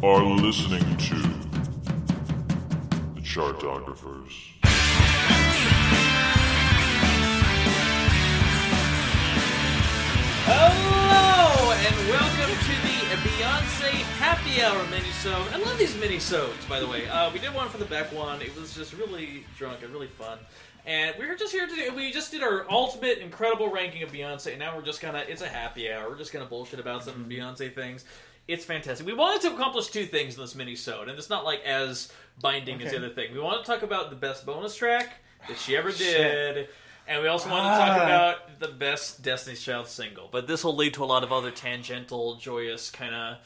are listening to the Chartographers. Hello and welcome to the Beyonce Happy Hour minisode. I love these minisodes, by the way. Uh, we did one for the Beck one. It was just really drunk and really fun. And we were just here to do, we just did our ultimate incredible ranking of Beyonce, and now we're just gonna, it's a happy hour. We're just gonna bullshit about some Beyonce things. It's fantastic. We wanted to accomplish two things in this minisode, and it's not like as binding as the other thing. We want to talk about the best bonus track that she ever did. And we also want to talk Ah. about the best Destiny's Child single. But this will lead to a lot of other tangential, joyous kind of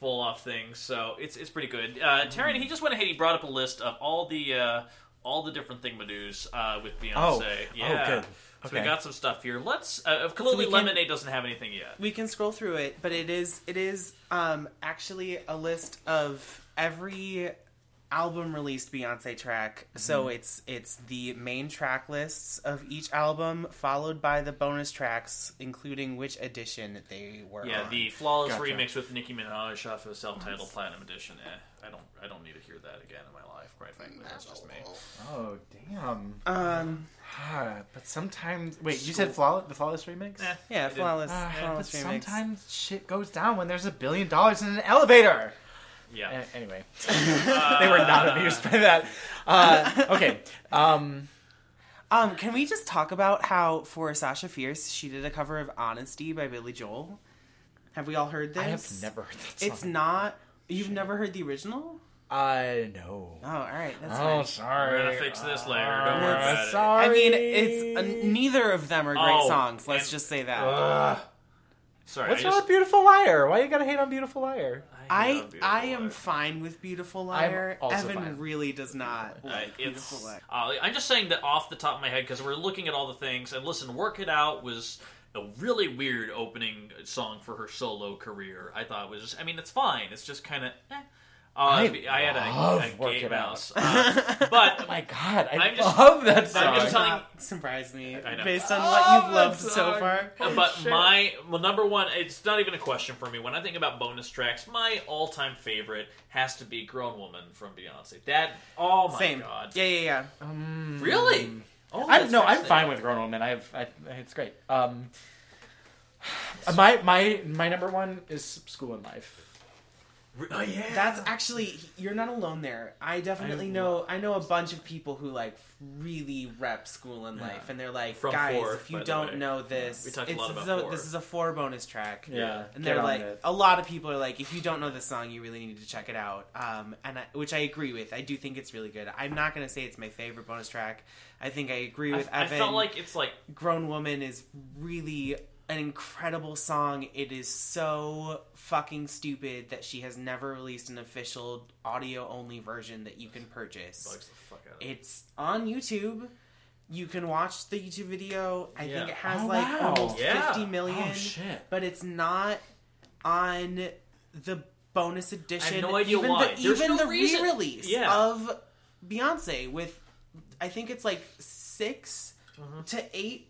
full off things. So it's it's pretty good. Uh, Taran, he just went ahead. He brought up a list of all the uh, all the different thingamadoos uh, with Beyonce. Oh. yeah. Oh, good. So we Okay. got some stuff here. Let's. Uh, clearly, can- Lemonade doesn't have anything yet. we can scroll through it, but it is it is um, actually a list of every album released Beyonce track. So Mm-hmm. it's it's the main track lists of each album, followed by the bonus tracks, including which edition they were. Yeah, on. the flawless Gotcha. remix with Nicki Minaj off of self-titled Platinum Edition. Eh, I don't I don't need to hear that again in my life. Quite frankly, that's just me. Oh damn. um Ah, but sometimes, wait, you said flawless, the flawless remix? Eh, yeah I did. flawless Ah, but flawless remix. sometimes shit goes down when there's a billion dollars in an elevator. Yeah. A- anyway, they were not amused by that. Uh, okay. Um, Um, can we just talk about how for Sasha Fierce she did a cover of "Honesty" by Billy Joel? Have we all heard this? I have never heard that song. It's not. You've never heard the original? I know. Oh, all right. That's Oh, fine. sorry. We're gonna fix this later. Don't worry It's- about it. Sorry. I mean, it's uh, neither of them are great Oh, songs. Let's and- just say that. Ugh. Sorry, What's I wrong just, with Beautiful Liar? Why you gotta hate on Beautiful Liar? I love Beautiful I am Liar. fine with Beautiful Liar. also Evan fine. really does not Uh, like it's, Beautiful Liar. uh, I'm just saying that off the top of my head because we're looking at all the things. And listen, "Work It Out" was a really weird opening song for her solo career. I thought it was just. I mean, it's fine. It's just kind of. Eh. Uh, I I, had a, love a Work gay It mouse, uh, but Oh my god, I I'm just- love that song. I'm just telling- not surprise me I know. based on Oh, what you've that loved so far. Holy but shit. my well, number one, it's not even a question for me. When I think about bonus tracks, my all-time favorite has to be "Grown Woman" from Beyonce. That oh my Same. god, Yeah, yeah, yeah. Um, really? Oh, I that's no, I'm fine with Grown Woman. I have, I, it's great. Um, my my my number one is Schoolin' Life. Oh yeah, That's actually you're not alone there. I definitely I- know. I know a bunch of people who like really rep Schoolin' Life, and they're like, From guys, Four, if you don't way. know this, We talked a it's- lot about so- Four. This is a four bonus track. Yeah, and get they're like it. a lot of people are like if you don't know this song you really need to check it out um and I, which i agree with i do think it's really good i'm not going to say it's my favorite bonus track i think i agree with I evan felt like it's like grown woman is really an incredible song it is so fucking stupid that she has never released an official audio only version that you can purchase bugs the fuck out of me. it's on youtube you can watch the youtube video i Yeah. think it has Oh, like wow. almost Yeah. 50 million Oh shit! but it's not on the bonus edition. no idea even why. The, There's even no the reason. re-release Yeah. of Beyonce with, I think it's like 6 uh-huh. to eight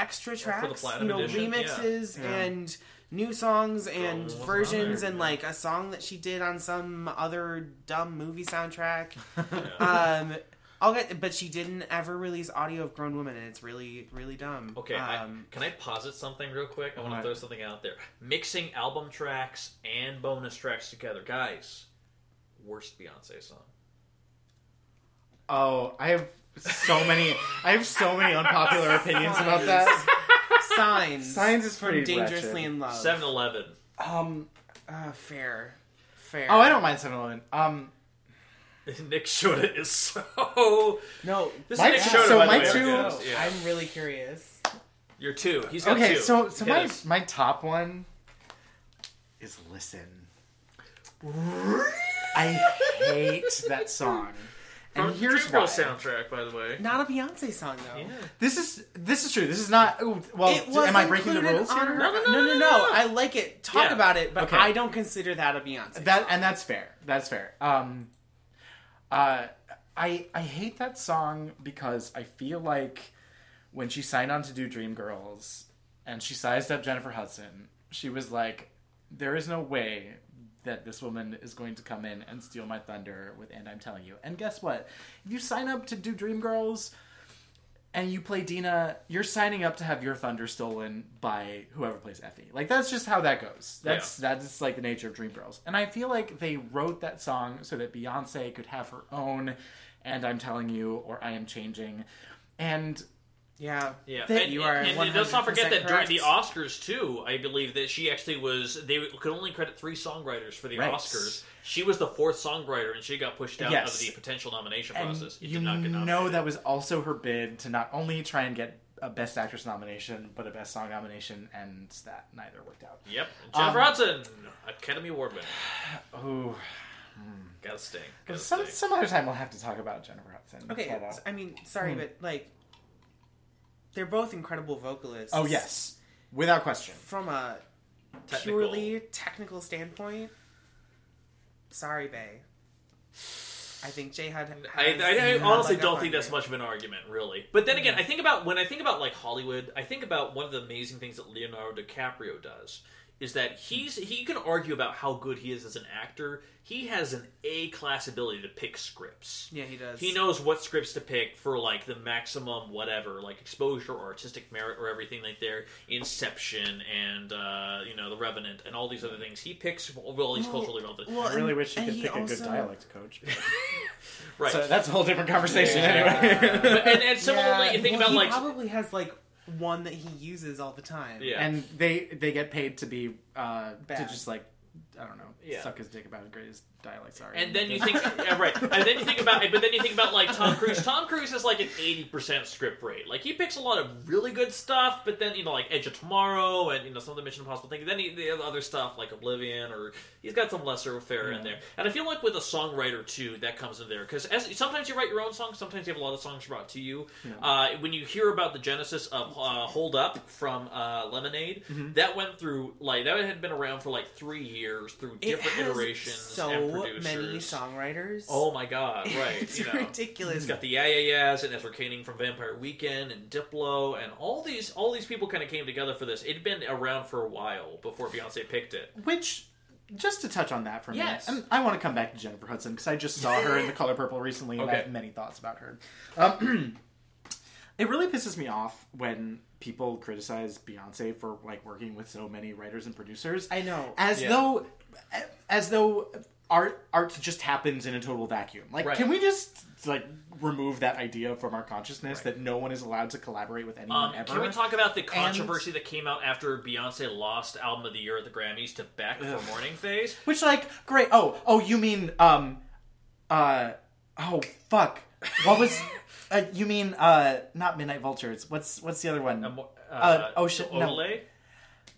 extra tracks. You know, edition, remixes yeah. Yeah. and new songs and Girl, versions on and there? like a song that she did on some other dumb movie soundtrack. Yeah. um, I'll get, but she didn't ever release audio of Grown Woman, and it's really, really dumb. Okay, I, um, can I posit something real quick? I want to throw something out there. Mixing album tracks and bonus tracks together, guys. Worst Beyonce song. Oh, I have so many. I have so many unpopular opinions about that. Signs. Signs is from pretty Dangerously wretched. in Love. 7 Eleven. Um. Uh, fair. Fair. Oh, I don't mind 7-Eleven. Um. Nick Shoda is so. No, This My- is Nick Shoda, so by the my way. two- Yeah. Yeah. I'm really curious. You're two. He's got Okay, two. so so Hit my us. my top one is "Listen." I hate that song, and From here's Dreamgirls why. soundtrack, by the way. Not a Beyonce song though. Yeah. This is this is true. This is not. ooh, Well, It was am I breaking the included rules on here? her- No, no, no, no, no, no, no, no. no. I like it. Talk Yeah. about it, but Okay. I don't consider that a Beyonce. That song. and that's fair. That's fair. Um, uh, I I hate that song because I feel like when she signed on to do Dreamgirls and she sized up Jennifer Hudson, she was like, "There is no way that this woman is going to come in and steal my thunder with "And I'm Telling You." And guess what? If you sign up to do Dreamgirls and you play Deena, you're signing up to have your thunder stolen by whoever plays Effie. Like that's just how that goes. That's that's like the nature of Dreamgirls. And I feel like they wrote that song so that Beyonce could have her own and I'm telling you or I am changing. And Yeah. Yeah, That- and, you are and, and let's not forget 100% that during the Oscars too. I believe that she actually was. They could only credit three songwriters for the Right. Oscars. She was the fourth songwriter, and she got pushed out Yes. of the potential nomination and process. It you did not get know that was also her bid to not only try and get a Best Actress nomination, but a Best Song nomination, and that neither worked out. Yep, Jennifer Um, Hudson, Academy Award winner. Oh, Gotta sting. Gotta some sting. some other time we'll have to talk about Jennifer Hudson. Okay. But, uh, I mean, sorry, Hmm. but like, they're both incredible vocalists. oh yes, without question. From a Technical. purely technical standpoint, sorry, Bay. I think Jay had. I, I, I honestly don't think that's you. much of an argument, really. But then again, mm-hmm. I think about when I think about like Hollywood, I think about one of the amazing things that Leonardo DiCaprio does is that he's he can argue about how good he is as an actor. He has an A class ability to pick scripts. Yeah, he does. He knows what scripts to pick for like the maximum whatever, like exposure or artistic merit or everything like there. Inception and uh, you know the Revenant and all these other things. He picks all these Well, culturally relevant. well, I really and- wish he and could he pick a good dialect coach. right. So that's a whole different conversation Yeah. anyway. But- and, and similarly, Yeah, you think well, about he like probably has like one that he uses all the time. yeah. and they they get paid to be uh, to just like I don't know Yeah. suck his dick about how great his dialects are. And then you think, yeah, right. And then you think about, but then you think about like Tom Cruise. Tom Cruise has like an eighty percent script rate. Like he picks a lot of really good stuff, but then you know like Edge of Tomorrow and you know some of the Mission Impossible things. Then he, the other stuff like Oblivion or he's got some lesser affair in there. And I feel like with a songwriter too, that comes in there because as sometimes you write your own songs, sometimes you have a lot of songs brought to you. Uh, when you hear about the genesis of uh, Hold Up from uh, Lemonade, that went through like that had been around for like three years through It different has iterations so and producers. many songwriters. Oh my god, right. it's you know. ridiculous. It's got the Yeah Yeah Yeahs and Ezra Koenig from Vampire Weekend and Diplo and all these all these people kind of came together for this. It'd been around for a while before Beyonce picked it. Which, just to touch on that for a Yes. minute, and I want to come back to Jennifer Hudson because I just saw her in The Color Purple recently, and I have many thoughts about her. Um, it really pisses me off when people criticize Beyonce for like working with so many writers and producers. I know. as Yeah. though, as though art art just happens in a total vacuum. Like, Right. can we just like remove that idea from our consciousness Right. that no one is allowed to collaborate with anyone Um, ever? can we talk about the controversy that came out after Beyonce lost Album of the Year at the Grammys to Beck for Morning Phase? Which like great. Oh, oh, you mean um, uh, oh fuck. What was? uh, you mean uh, not Midnight Vultures? What's what's the other one? Um, uh, Uh, oh, shit, no.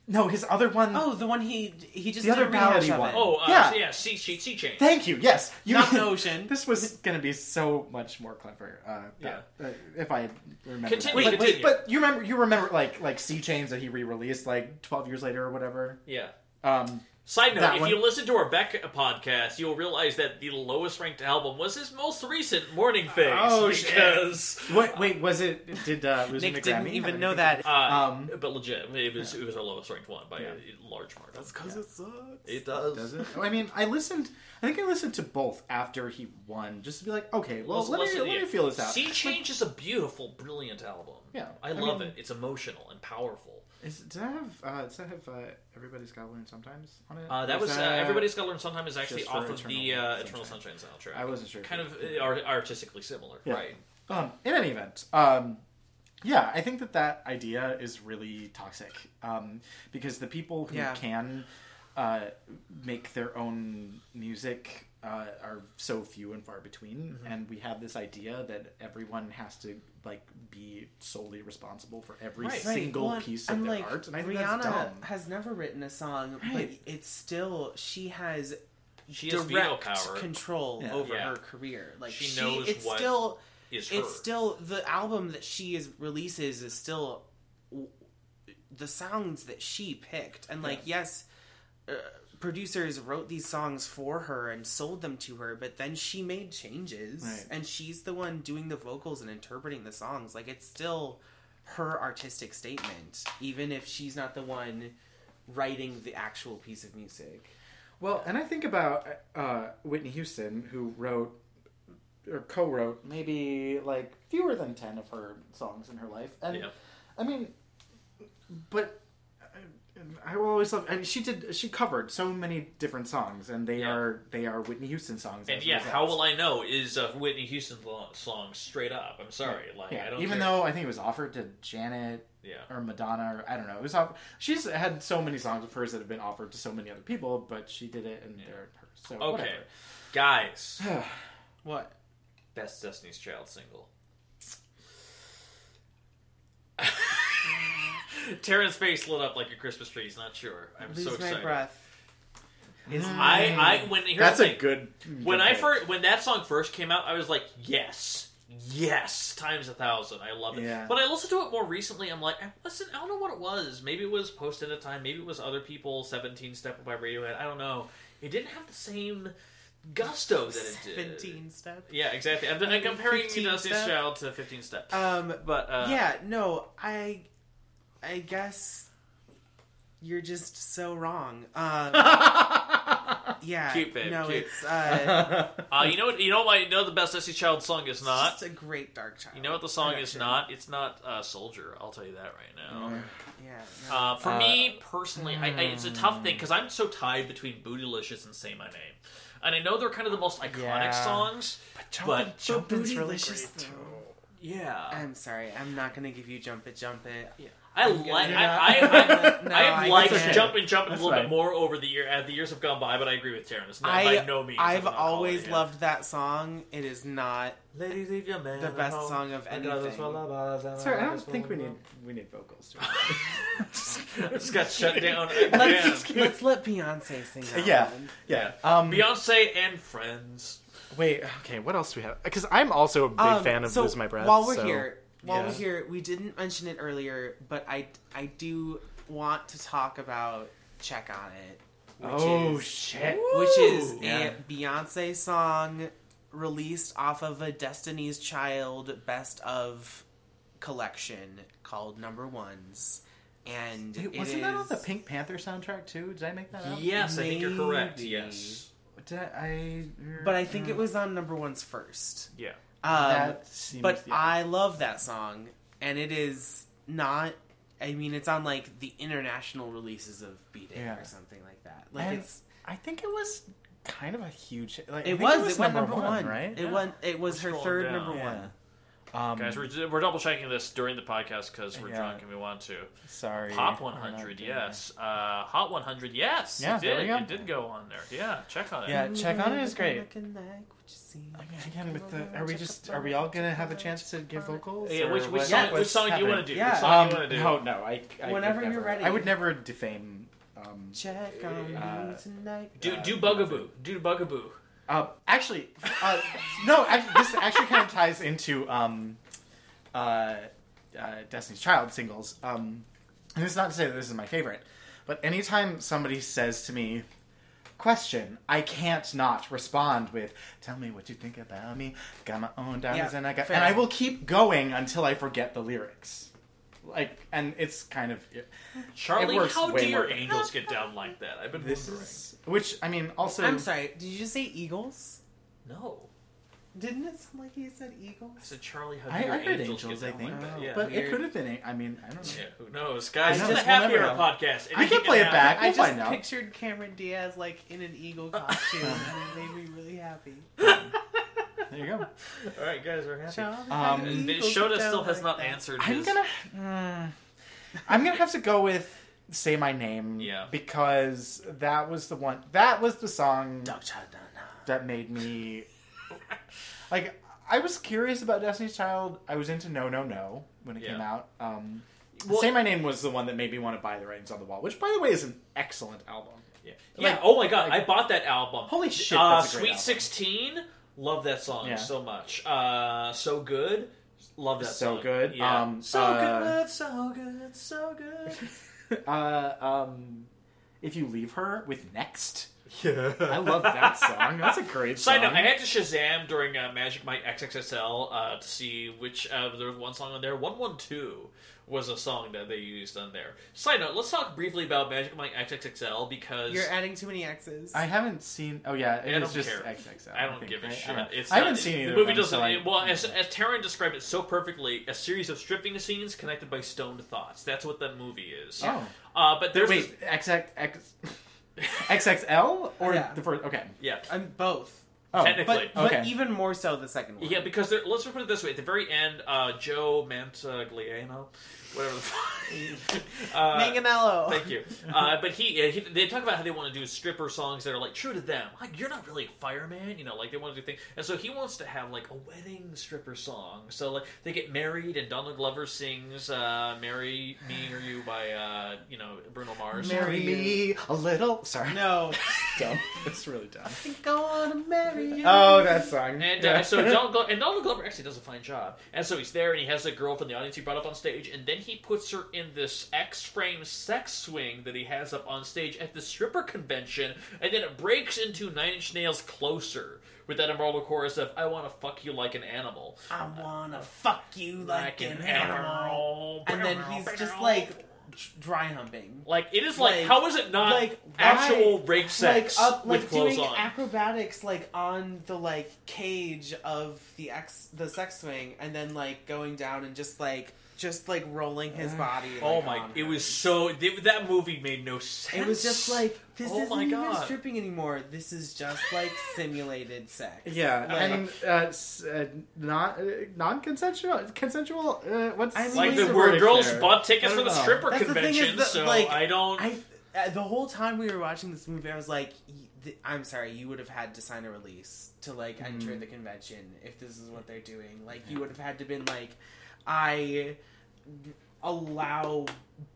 Odelay? no, his other one. Oh, the one he he just The did other a rehash ballady of one. it. Oh, uh, Yeah. yeah, Sea, sea, sea Change. Thank you. Yes, you Not the ocean. This was gonna be so much more clever. Uh, that- uh, if I remember. Continue, that. Wait, continue. wait, but you remember? You remember like like Sea Chains that he re-released like twelve years later or whatever. Yeah. Um, Side note, That if one- you listen to our Beck podcast, you'll realize that the lowest ranked album was his most recent Morning Phase. Oh, shit. because, wait, wait, was it? Did uh, losing Nick the Grammy didn't even know that. Uh, Um, but legit, it was it was our lowest ranked one by Yeah. a large margin. That's because it sucks. it does. Does it? Oh, I mean, I listened. I think I listened to both after he won, just to be like, okay, well, Listen- let me listen, let me feel this out. Sea Change is a beautiful, brilliant album. Yeah, I, I love mean- it. It's emotional and powerful. Is, does that have? Uh, does that have? Uh, Everybody's got to learn sometimes on it. Uh, that was uh, Everybody's Got to Learn sometimes is actually off of the Eternal uh, Sunshine? Eternal Sunshine soundtrack. I wasn't sure. kind of uh, artistically similar, Yeah. right? Um, in any event, um, yeah, I think that that idea is really toxic um, because the people who Yeah. can uh, make their own music uh, are so few and far between, Mm-hmm. and we have this idea that everyone has to like be solely responsible for every Right. single Well, piece of and, their like, art, and I think Rihanna that's dumb. has never written a song, Right. but it's still she has She has veto direct power. control Yeah. over Yeah. her career. Like She she, knows it's what still Is her. it's still the album that she is releases is still w- the sounds that she picked and like yes uh, producers wrote these songs for her and sold them to her but then she made changes Right. and she's the one doing the vocals and interpreting the songs like it's still her artistic statement even if she's not the one writing the actual piece of music Well, and I think about uh, Whitney Houston, who wrote or co-wrote maybe like fewer than ten of her songs in her life, and Yeah. I mean, but I, will always love. And she did. She covered so many different songs, and they Yeah. are they are Whitney Houston songs. And yeah, how will I know is a Whitney Houston song straight up? I'm sorry, like Yeah, I don't. even care. though I think it was offered to Janet yeah, or Madonna, or I don't know. It was off, she's had so many songs of hers that have been offered to so many other people, but she did it, and they're hers. So okay, guys. What? best Destiny's Child single. Taran's face lit up like a Christmas tree. He's not sure. I'm Lose so my excited. breath. Is I, I when here's That's the a thing. good. when good I first when that song first came out, I was like, yes, yes, times a thousand. I love it. Yeah. But I listened to it more recently. I'm like, I- listen, I don't know what it was. Maybe it was post at a time. Maybe it was other people. Seventeen Step by Radiohead. I don't know. It didn't have the same gusto that it did. Seventeen step. Yeah, exactly. I'm, I'm comparing 15 Destiny's Step? Child to Fifteen Step. Um. but uh, yeah. No. I. I guess. You're just so wrong. Um. yeah. Cute, babe, No, cute. it's uh. uh, you know what? You know what? You know the best Destiny's Child song is not. just a great dark child. You know what the song is not? It's not uh, Soldier. I'll tell you that right now. Yeah. no. Uh, for Uh, me personally, I, I, it's a tough thing because I'm so tied between Bootylicious and Say My Name, and I know they're kind of the most iconic Yeah. songs. But Jumpin's really Bootylicious, great too. Yeah, I'm sorry. I'm not gonna give you jump it, jump it. I like. gonna- I, I, I, No, I have I liked can't. Jumpin' Jumpin' a That's little bit more over the year as the years have gone by, but I agree with Taran. It's not I, by no means. I've I'm not calling always loved that song. It is not Ladies, leave your man the best home. song of anything. Sorry, I don't think we need we need vocals. Just got shut down Let's, again. let's let Beyonce sing that Yeah. one. yeah. Um, Beyonce and Friends. Wait, okay, what else do we have? Because I'm also a big Um, fan of so Lose My Breath. While we're so- here, while yeah. we're here, we didn't mention it earlier, but I I do want to talk about "Check on It," which oh is shit! which is Yeah. a Beyonce song released off of a Destiny's Child best of collection called Number Ones, and Wait, it wasn't that on the Pink Panther soundtrack too? Did I make that up? Yes, I think you're correct. Yes. Did I? But I think uh, it was on Number Ones first. Yeah. Um, that seems. but yeah. I love that song, and it is not. I mean, it's on like the international releases of Beat It Yeah. or something like that. Like And it's I think it was kind of a huge. Like, I it was, it went number one, right? It Yeah. went it was We're her third down. number Yeah. one. Um, Guys, we're, we're double checking this during the podcast because we're Yeah. drunk and we want to. sorry. Pop 100, yes. Uh, Hot 100, yes. Yeah, it there did. we go. It did go on there. Yeah, check on it. Yeah, check on it is great. Looking like what you see. Again, with the, are we just are we all gonna have a chance to give vocals? Yeah, which, which song, which song do you want to do? Yeah. Which song Um, do you want to do? no, no, I, I Whenever you're never- ready. I would never defame. Um, Check on Uh, you tonight. Do, Uh, do Bugaboo. Do Bugaboo. Uh, actually, uh, no, actually, this actually kind of ties into um, uh, uh, Destiny's Child singles. Um, and it's not to say that this is my favorite, but anytime somebody says to me, question, I can't not respond with, tell me what you think about me, got my own diamonds Yeah, and I got, and I will keep going until I forget the lyrics. Like, and it's kind of, Charlie, works how way do more your angels get down like that? I've been this wondering. is, which, I mean, also, I'm sorry. Did you just say Eagles? No. Didn't it sound like you said Eagles? I said, Charlie, how do I, your I heard angels, angels, get I think, like that? Oh, Yeah. but it could have been, I mean, I don't know. yeah, who knows? Guys, I it's know. a We'll happy never hour podcast. I can Anything play it happen. back. I We'll just find out. pictured Cameron Diaz like in an eagle costume, and it made me really happy. There you go. All right, guys, we're happy. Charlie, Um, how And eagles Shoda still has like not that? answered I'm his... gonna. mm, I'm gonna have to go with "Say My Name." Yeah. Because that was the one. That was the song Dog child, no, no. that made me. Like, I was curious about Destiny's Child. I was into No No No when it Yeah. came out. Um, Well- "Say My Name" was the one that made me want to buy the writings on the wall, which, by the way, is an excellent album. Yeah. Like- yeah. Oh my god, I bought that album. Holy shit, Uh, that's a great Sweet album. Sixteen, love that song Yeah. so much. Uh, so good, love that So song. good. Yeah. Um, so uh, good, so good, so good. uh, um, if you leave her with next. Yeah. I love that song. That's a great song. Side note: I had to Shazam during uh, Magic Mike XXXL uh, to see which uh, there was one song on there. One One Two was a song that they used on there. Side note: Let's talk briefly about Magic Mike XXXL because You're adding too many X's. I haven't seen. Oh yeah, it I is don't just care. XXL. I don't think, give a right? shit. I, don't- It's I haven't not- seen either. the movie of them, doesn't. so I- it- well, as, as Taran described it so perfectly, a series of stripping scenes connected by stoned thoughts. That's what that movie is. Oh. Uh, but there's Wait, XX, X, XXL or Yeah. the first? Okay. yeah. I'm both. Oh, Technically. But, Okay. but even more so the second one. Yeah, because there, let's put it this way: at the very end, uh, Joe Mantagliano, whatever the fuck, uh, Manganiello. Thank you. Uh, but he, uh, he, they talk about how they want to do stripper songs that are like true to them. Like you're not really a fireman, you know. Like they want to do things, and so he wants to have like a wedding stripper song. So like they get married, and Donald Glover sings uh, "Marry Me or You" by uh, you know Bruno Mars. Marry me a little. Sorry. No. dumb. It's really dumb. I think I wanna marry you. Oh, that song. And uh, so Donald Glover, and Donald Glover actually does a fine job. And so he's there, and he has a girl from the audience he brought up on stage, and then he puts her in this X-frame sex swing that he has up on stage at the stripper convention, and then it breaks into Nine Inch Nails "Closer" with that immortal chorus of "I want to fuck you like an animal." I wanna fuck you like, an animal. Uh, and then he's just like dry humping. Like it is like, Like- how is it not like, actual why- rape sex like up, with like clothes doing on? acrobatics like on the like cage of the ex the sex swing, and then like going down and just like just like rolling his body. oh my! on It was so it- that movie made no sense. It was just like this Oh isn't my even stripping anymore. This is just like simulated sex. Yeah, Like- and uh, s- uh, not uh, non-consensual, consensual. Uh, what's I mean, like the the where word girls there? bought tickets for the know. stripper That's the thing convention. that, so like, I don't. I uh, the whole time we were watching this movie, I was like, th- "I'm sorry, you would have had to sign a release to like Mm. enter the convention if this is what they're doing. Like, you would have had to been like, I allow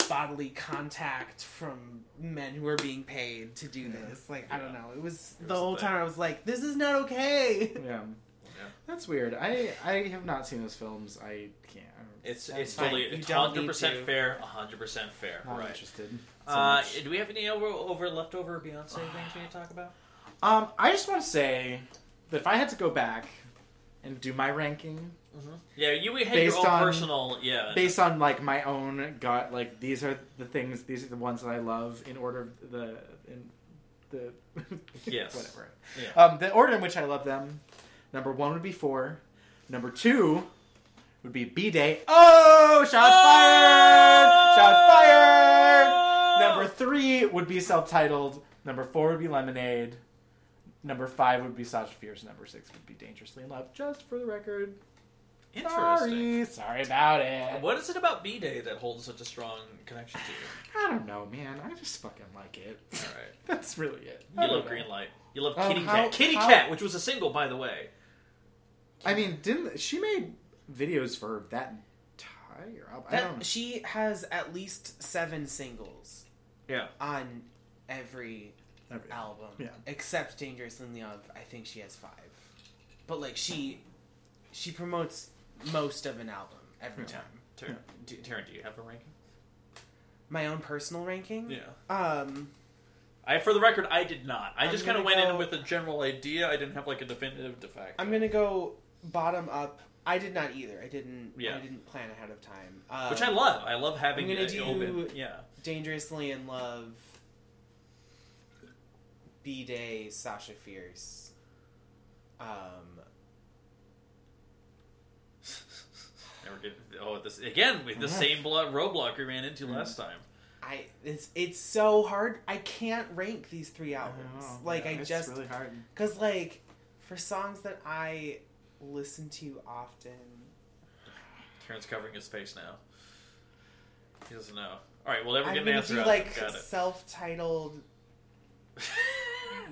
bodily contact from men who are being paid to do this. Like, I don't know. It was the was whole the thing. time I was like, this is not okay. Yeah. That's weird. I I have not seen those films. I can't. I'm It's it's totally it's hundred percent fair, hundred percent fair. not right. interested. so Uh, do we have any over over leftover Beyonce things we need to talk about? Um, I just want to say that if I had to go back and do my ranking Yeah, you had Based your own on- personal yeah. based on like my own gut, like these are the things, these are the ones that I love in order of the in the Yes. whatever. Yeah. Um, the order in which I love them. Number one would be four. Number two would be B Day. Oh, shots fired! Shot fired! Number three would be self-titled. Number four would be Lemonade. Number five would be Sasha Fierce. Number six would be Dangerously in Love. Just for the record. Interesting. Sorry, sorry about it. What is it about B Day that holds such a strong connection to you? I don't know, man. I just fucking like it. All right. That's really it. You I don't love know. Green Light. You love Um, Kitty how- Cat. Kitty how- Cat, which was a single, by the way. I mean, didn't she made videos for that entire album? I don't know. she has at least seven singles Yeah. on every Every- album. Yeah. Except Dangerous in the Love, I think she has five. But like she she promotes most of an album every time. Taran, do, Taran, do you have a ranking? My own personal ranking? Yeah. Um I, for the record, I did not. I I'm just kind of went go- in with a general idea. I didn't have like a definitive de facto. I'm gonna go bottom up. I did not either. I didn't Yeah. I didn't plan ahead of time. Um, which I love. I love having I'm gonna it do- open. Yeah. Dangerously in Love B Day Sasha Fierce. Um Never get. Oh, this again with the Yeah. same blood roadblock we ran into mm. last time. I it's it's so hard. I can't rank these three albums. know. Like Yeah, I it's just really hard. because like for songs that I listen to often. Karen's covering his face now. He doesn't know. All right, we'll never I'm get an answer. do out. like Got it. self-titled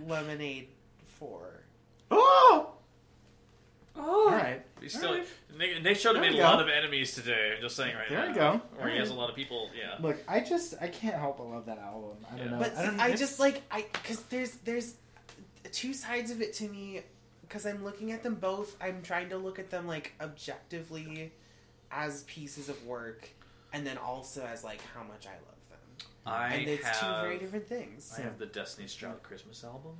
Lemonade Four. Oh! Oh, All right. We still, All right. Nick, Nick Shoda There made a go. lot of enemies today. I'm just saying right There now. you go. Or he has a Alright. lot of people. Yeah. Look, I just I can't help but love that album. I don't Yeah. know. But I, don't, I just like I because there's there's two sides of it to me because I'm looking at them both. I'm trying to look at them like objectively as pieces of work, and then also as like how much I love them. I and it's have, two very different things. I have the Destiny's Child Christmas album.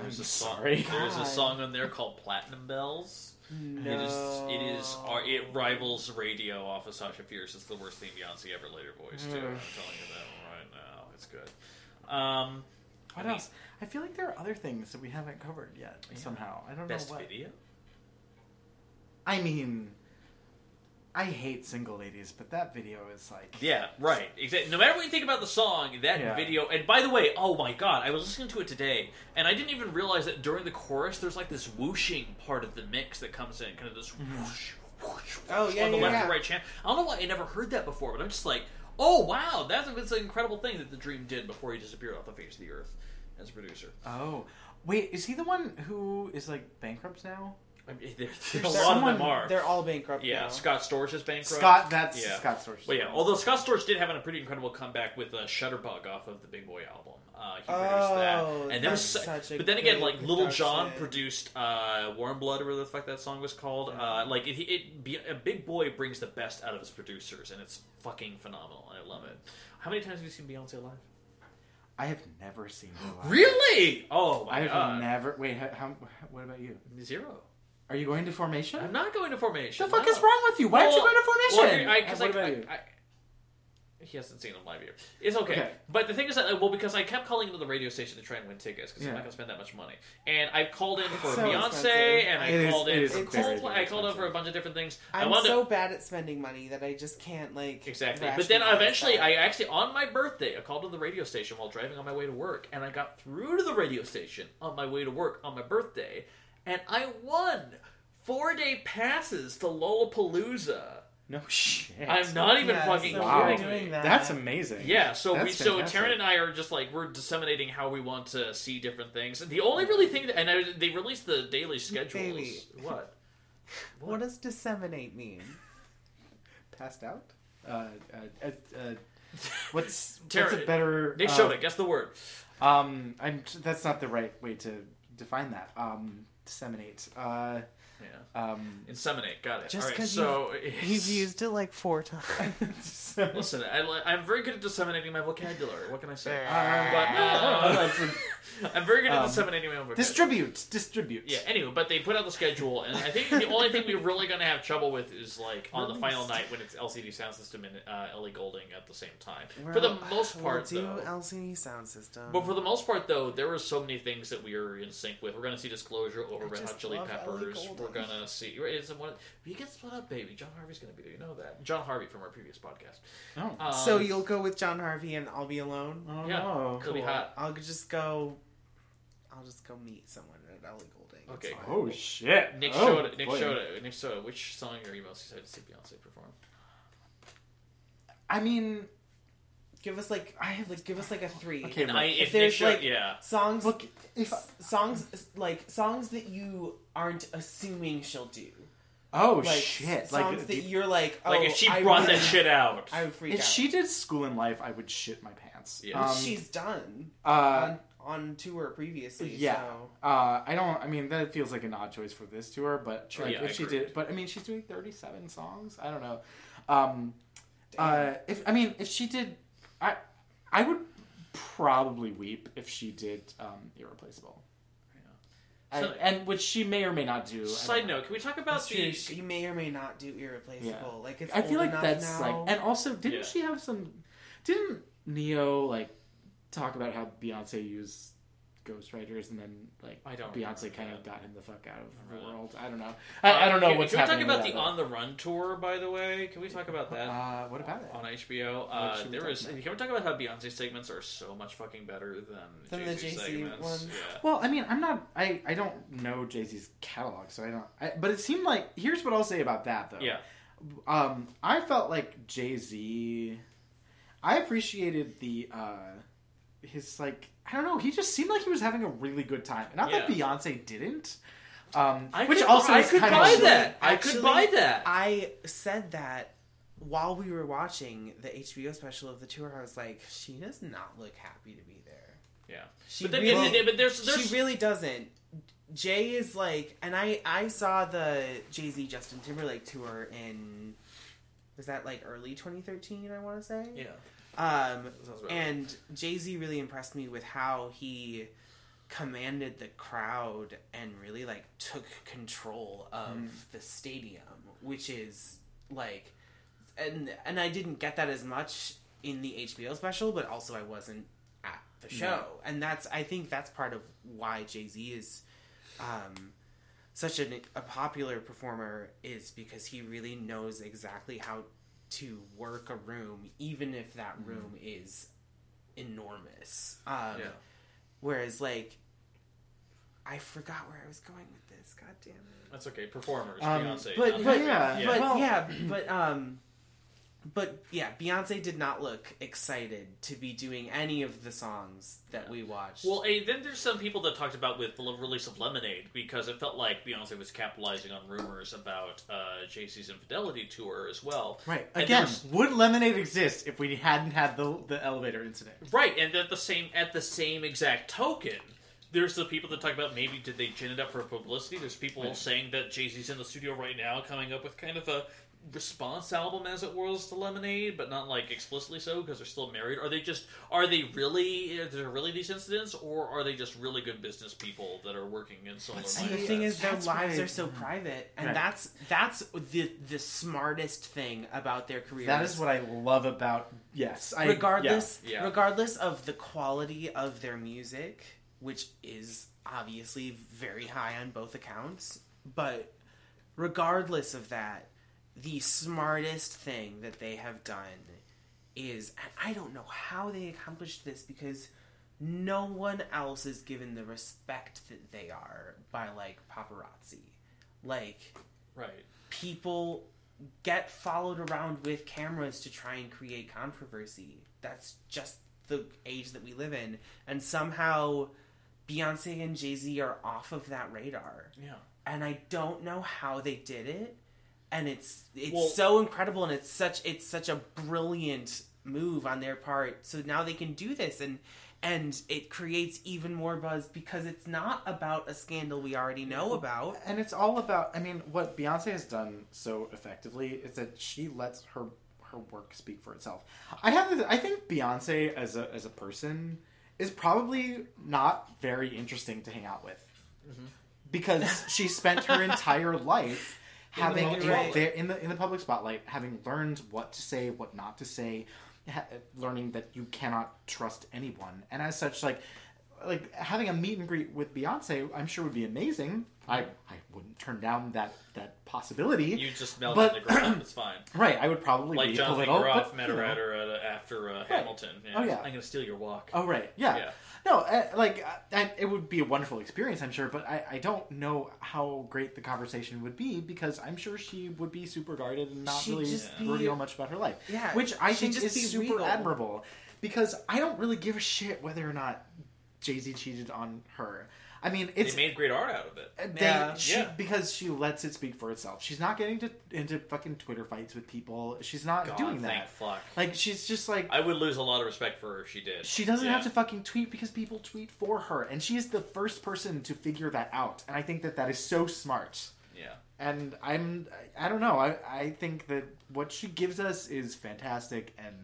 I'm There's a song. sorry. There's a song on there called Platinum Bells. No. It is. It is. It rivals Radio off of Sasha Fierce. It's the worst thing Beyonce ever laid her voice to. I'm telling you that right now. It's good. Um, What I mean, else? I feel like there are other things that we haven't covered yet. Yeah. Somehow, I don't Best know what. video. I mean, I hate single ladies, but that video is like. Yeah, right. Exactly. No matter what you think about the song, that Yeah. video. And by the way, oh my god, I was listening to it today, and I didn't even realize that during the chorus, there's like this whooshing part of the mix that comes in, kind of this mm-hmm. whoosh, whoosh, whoosh Oh, yeah, on the yeah, left yeah. and right channel. I don't know why I never heard that before, but I'm just like, oh wow, that's, that's an incredible thing that the Dream did before he disappeared off the face of the earth as a producer. Oh, wait, is he the one who is like bankrupt now? I mean, there, there's a There's lot of them are. They're all bankrupt Yeah, now. Scott Storch is bankrupt. Scott, that's Yeah. Scott Storch. Well, yeah. Although Scott Storch did have a pretty incredible comeback with uh, Shutterbug off of the Big Boi album. Uh, he produced Oh, that, and there was, su- such a but then again, like Lil Jon produced uh, Warm Blood, or whatever the fuck that song was called. Uh, like it, it, be, a Big Boi brings the best out of his producers, and it's fucking phenomenal. I love it. How many times have you seen Beyonce live? I have never seen her live. Really? Oh my I have god! never. Wait, how, how? What about you? Zero. Are you going to formation? I'm not going to formation. The fuck no. is wrong with you? Why aren't you going to formation? Well, I, cause what I, about I, you? I, he hasn't seen them live either. It's okay. Okay. But the thing is that, well, because I kept calling into the radio station to try and win tickets because I'm not going to spend that much money. And I called in for so Beyonce, expensive. and I It is- called it in for very, Coldplay. I called in for a bunch of different things. I I'm wanted so bad at spending money that I just can't like Exactly. But then eventually. I actually, on my birthday, I called to the radio station while driving on my way to work, and I got through to the radio station on my way to work on my birthday, and I won four day passes to Lollapalooza. no shit. I'm not even Yeah, fucking so Wow. kidding. that. That's amazing. Yeah, so we That's so fantastic. Taran and I are just like we're disseminating how we want to see different things. The only really thing that, and I, they released the daily schedules. Baby. What? What does disseminate mean? passed out. Uh, uh, uh, uh, what's Tara- what's a better? Nick uh, showed it. Guess the word. Um, I'm. That's not the right way to define that. Um, disseminate. Uh, Yeah. um, Inseminate. Got it. Just All right, 'cause so You've used it like four times. Listen, I, I'm very good at disseminating my vocabulary. What can I say? Uh, But, uh, I'm very good at Um, disseminating my vocabulary. distribute. Distribute. Yeah. Anyway, but they put out the schedule, and I think the only thing we're really going to have trouble with is like on the final night when it's LCD Soundsystem and uh, Ellie Goulding at the same time. for the most part, we'll though. LCD sound system. But for the most part, though, there were so many things that we are in sync with. We're going to see Disclosure over Red Hot Chili Peppers. We're going to see. It's one, you get split up, baby. John Harvey's going to be there. You know that. John Harvey from our previous podcast. Oh. Um, so you'll go with John Harvey and I'll be alone. oh yeah, no. it'll be hot. I'll just go. I'll just go meet someone at Ellie Goulding. It's Okay. fine. Oh shit. Nick oh, showed it. Nick boy. showed it. Nick showed it. Which song are you most excited to see Beyonce perform? I mean, Give us like I have like give us like a three. Okay, And I, if, if there's, showed, like- yeah. songs look. If songs like songs that you aren't assuming she'll do. oh Like shit, songs like that the- you're like, oh, Like if she I brought really- that shit out. I would freak if out. she did Schoolin' Life, I would shit my pants. Yeah. Um, she's done uh, on on tour previously. yeah. So. Uh, I don't. I mean, that feels like an odd choice for this tour, but like, yeah, if I she agree. did, but I mean, she's doing thirty-seven songs. I don't know. Um, uh, if I mean, if she did, I, I would probably weep if she did um, Irreplaceable. I- So- and which she may or may not do. Side note: Can we talk about the? She may or may not do irreplaceable. Yeah. Like it's I feel old like enough that's now. like, and also, didn't Yeah. she have some? Didn't Ne-Yo like talk about how Beyonce used ghostwriters and then like I don't Beyonce kind of got him the fuck out of the world. I don't know. I, I don't know Can- what's Can we talk happening. about the that, On the Run tour? By the way, can we talk about that? Uh, what about it? on HBO. Uh, there is. about? Can we talk about how Beyonce segments are so much fucking better than, Than the Jay-Z Jay-Z segments? ones? Yeah. Well, I mean, I'm not. I I don't know Jay Z's catalog, so I don't. I, but it seemed like here's what I'll say about that though. Yeah. Um, I felt like Jay Z. I appreciated the uh, his like I don't know. He just seemed like he was having a really good time. Not that Beyonce didn't. Um, I which could, also I could kind buy of that. I could buy that. I said that while we were watching the HBO special of the tour. I was like, she does not look happy to be there. yeah. She But then, really, but there's, there's she really doesn't. Jay is like, and I I saw the Jay Z Justin Timberlake tour in was that like early 2013? I want to say. yeah. Um, and Jay Z really impressed me with how he commanded the crowd and really like took control of the stadium, which is like, and and I didn't get that as much in the HBO special, but also I wasn't at the show, and that's I think that's part of why Jay Z is. Um, such an, a popular performer is because he really knows exactly how to work a room, even if that room is enormous. Um, Yeah. Whereas, like, I forgot where I was going with this. God damn it! That's okay. Performers, Um, Beyonce. But but that yeah, but Well- yeah, but um, but yeah, Beyonce did not look excited to be doing any of the songs that we watched. Well, and then there's some people that talked about with the release of Lemonade because it felt like Beyonce was capitalizing on rumors about uh, Jay-Z's infidelity tour as well. Right. And Again, would Lemonade exist if we hadn't had the the elevator incident? Right, and at the same at the same exact token, there's the people that talk about maybe did they gin it up for publicity. There's people saying that Jay Z's in the studio right now, coming up with kind of a response album, as it was to Lemonade, but not like explicitly so because they're still married. Are they just are they really are there really these incidents, or are they just really good business people that are working in similar? see, And the mindsets? thing is, their That's lives right. are so mm-hmm. private, and Right. that's that's the the smartest thing about their career That is what I love about. Yes, I, regardless Yeah. Yeah. regardless of the quality of their music, which is obviously very high on both accounts, but regardless of that, the smartest thing that they have done is and I don't know how they accomplished this because no one else is given the respect that they are by like paparazzi. Like right. people get followed around with cameras to try and create controversy. That's just the age that we live in. And somehow Beyonce and Jay Z are off of that radar. Yeah. And I don't know how they did it. And it's it's Well- so incredible and it's such it's such a brilliant move on their part. So now they can do this and and it creates even more buzz because it's not about a scandal we already know about. and it's all about. I mean, what Beyonce has done so effectively is that she lets her her work speak for itself. I have. this- I think Beyonce as a as a person is probably not very interesting to hang out with mm-hmm. because she spent her entire life having spotlight. there in the in the public spotlight, having learned what to say, what not to say, ha- learning that you cannot trust anyone, and as such, like like having a meet and greet with Beyonce, I'm sure would be amazing. I I wouldn't turn down that that possibility. You just melt But- on the ground. It's fine. right, I would probably Like be Jonathan political, Groff but, met her at her after uh, Hamilton. Oh, yeah. I'm going to steal your walk. Oh right, yeah. Yeah. No, uh, like uh, it would be a wonderful experience, I'm sure. But I, I don't know how great the conversation would be because I'm sure she would be super guarded and not She'd really just be- reveal much about her life. Yeah, which I think just is be super regal. admirable because I don't really give a shit whether or not Jay Z cheated on her. I mean, it's they made great art out of it. Uh, they, Yeah. she, Yeah. because she lets it speak for itself. She's not getting to, into fucking Twitter fights with people. She's not God, doing thank that. fuck. Like she's just like I would lose a lot of respect for her if she did. she doesn't Yeah. have to fucking tweet because people tweet for her, and she is the first person to figure that out. And I think that that is so smart. Yeah. And I'm I don't know. I I think that what she gives us is fantastic, and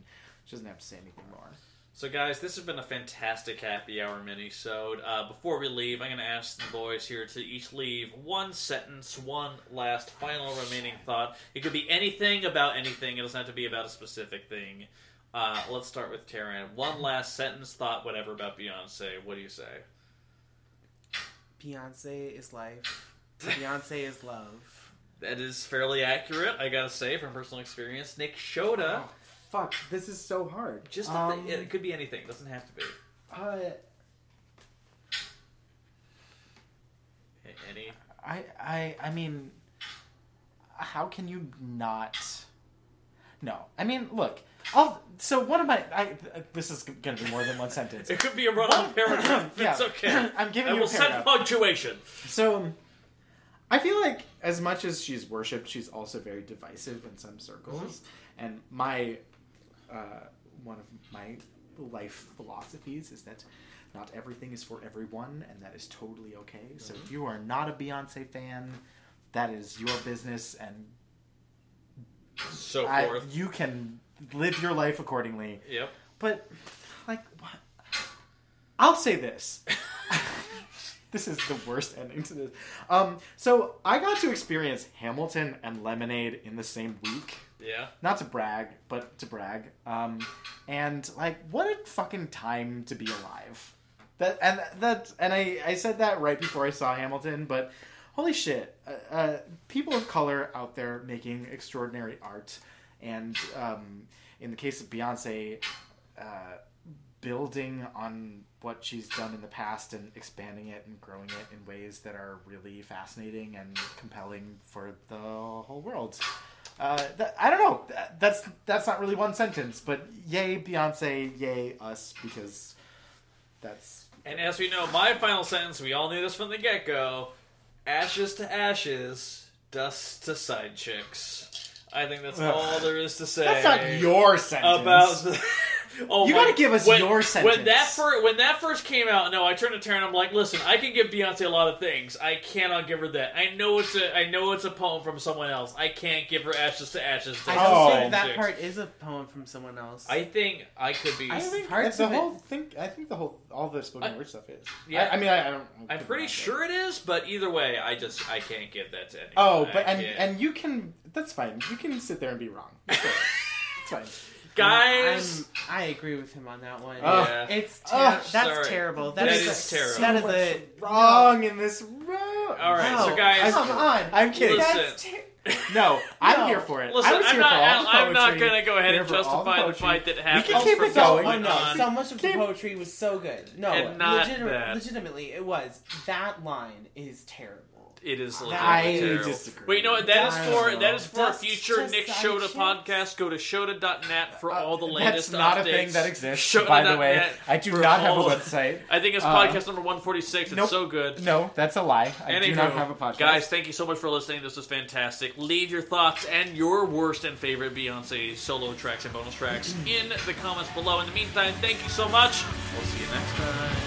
she doesn't have to say anything more. So, guys, this has been a fantastic happy hour mini-sode. Uh, before we leave, I'm going to ask the boys here to each leave one sentence, one last final remaining thought. It could be anything about anything. It doesn't have to be about a specific thing. Uh, let's start with Taran. One last sentence, thought, whatever about Beyonce. What do you say? Beyonce is life. Beyonce is love. That is fairly accurate, I gotta say, from personal experience. Nick Shoda. Oh, fuck, this is so hard. Just um, thi- it could be anything. It doesn't have to be uh, any. I I I mean, how can you not? No, I mean, look. I'll, so one of my I, this is going to be more than one sentence. It could be a run-on paragraph. Yeah. It's okay. I'm giving I you will a set punctuation. So, I feel like as much as she's worshipped, she's also very divisive in some circles. And my uh, one of my life philosophies is that not everything is for everyone, and that is totally okay. So if you are not a Beyonce fan, that is your business, and So I, forth. you can live your life accordingly. Yep. But like, what? I'll say this. this is the worst ending to this. Um, so I got to experience Hamilton and Lemonade in the same week. Yeah. Not to brag, but to brag. Um, and like, what a fucking time to be alive. That and that and I I said that right before I saw Hamilton, but holy shit, uh, uh, people of color out there making extraordinary art, and um, in the case of Beyonce, uh, building on what she's done in the past and expanding it and growing it in ways that are really fascinating and compelling for the whole world. Uh, that, I don't know. That- That's that's not really one sentence, but yay Beyonce, yay us because that's And as we know, my final sentence, we all knew this from the get go ashes to ashes, dust to side chicks. I think that's all there is to say. that's not your sentence. about the. Oh You my- gotta give us when, your When that sentence. first when that first came out, no, I turned to Taran. I'm like, listen, I can give Beyonce a lot of things. I cannot give her that. I know it's a I know it's a poem from someone else. I can't give her ashes to ashes. I don't Oh. think that part is a poem from someone else. I think I could be. I think parts the of it- whole thing. I think the whole all the spoken I- word stuff is. Yeah. I, I mean, I, I don't. I'm pretty sure it is, but either way, I just I can't give that to anyone. Oh, I but and can't. and you can. That's fine. You can sit there and be wrong. It's. It's fine. Guys, I'm, I agree with him on that one. Oh. yeah. It's ter- Oh, that's sorry. terrible. That is, is terrible. That is So a much wrong in this room. All right, so No, guys, come on. I'm kidding. Listen. That's ter- No, I'm No. here for it. Listen, I was I'm here not. for all the I'm not poetry, gonna go ahead and justify the poetry. fight that happens. can keep it going. going Oh no! on. So much of the poetry was so good. No, And not legit- bad. legitimately, it was. That line is terrible. It is legitimately I terrible. disagree. Wait, you know what? That is I for don't that know. is for a future just Nick side Shoda chicks. podcast. Go to Shoda.net for all the Uh, latest That's not updates. a thing that exists. Shoda.net by the way, I do for not have a all- website. I think it's Uh, podcast number 146. It's nope. so good. No, that's a lie. I do Anywho, not have a podcast. Guys, thank you so much for listening. This was fantastic. Leave your thoughts and your worst and favorite Beyonce solo tracks and bonus tracks in the comments below. In the meantime, thank you so much. We'll see you next time.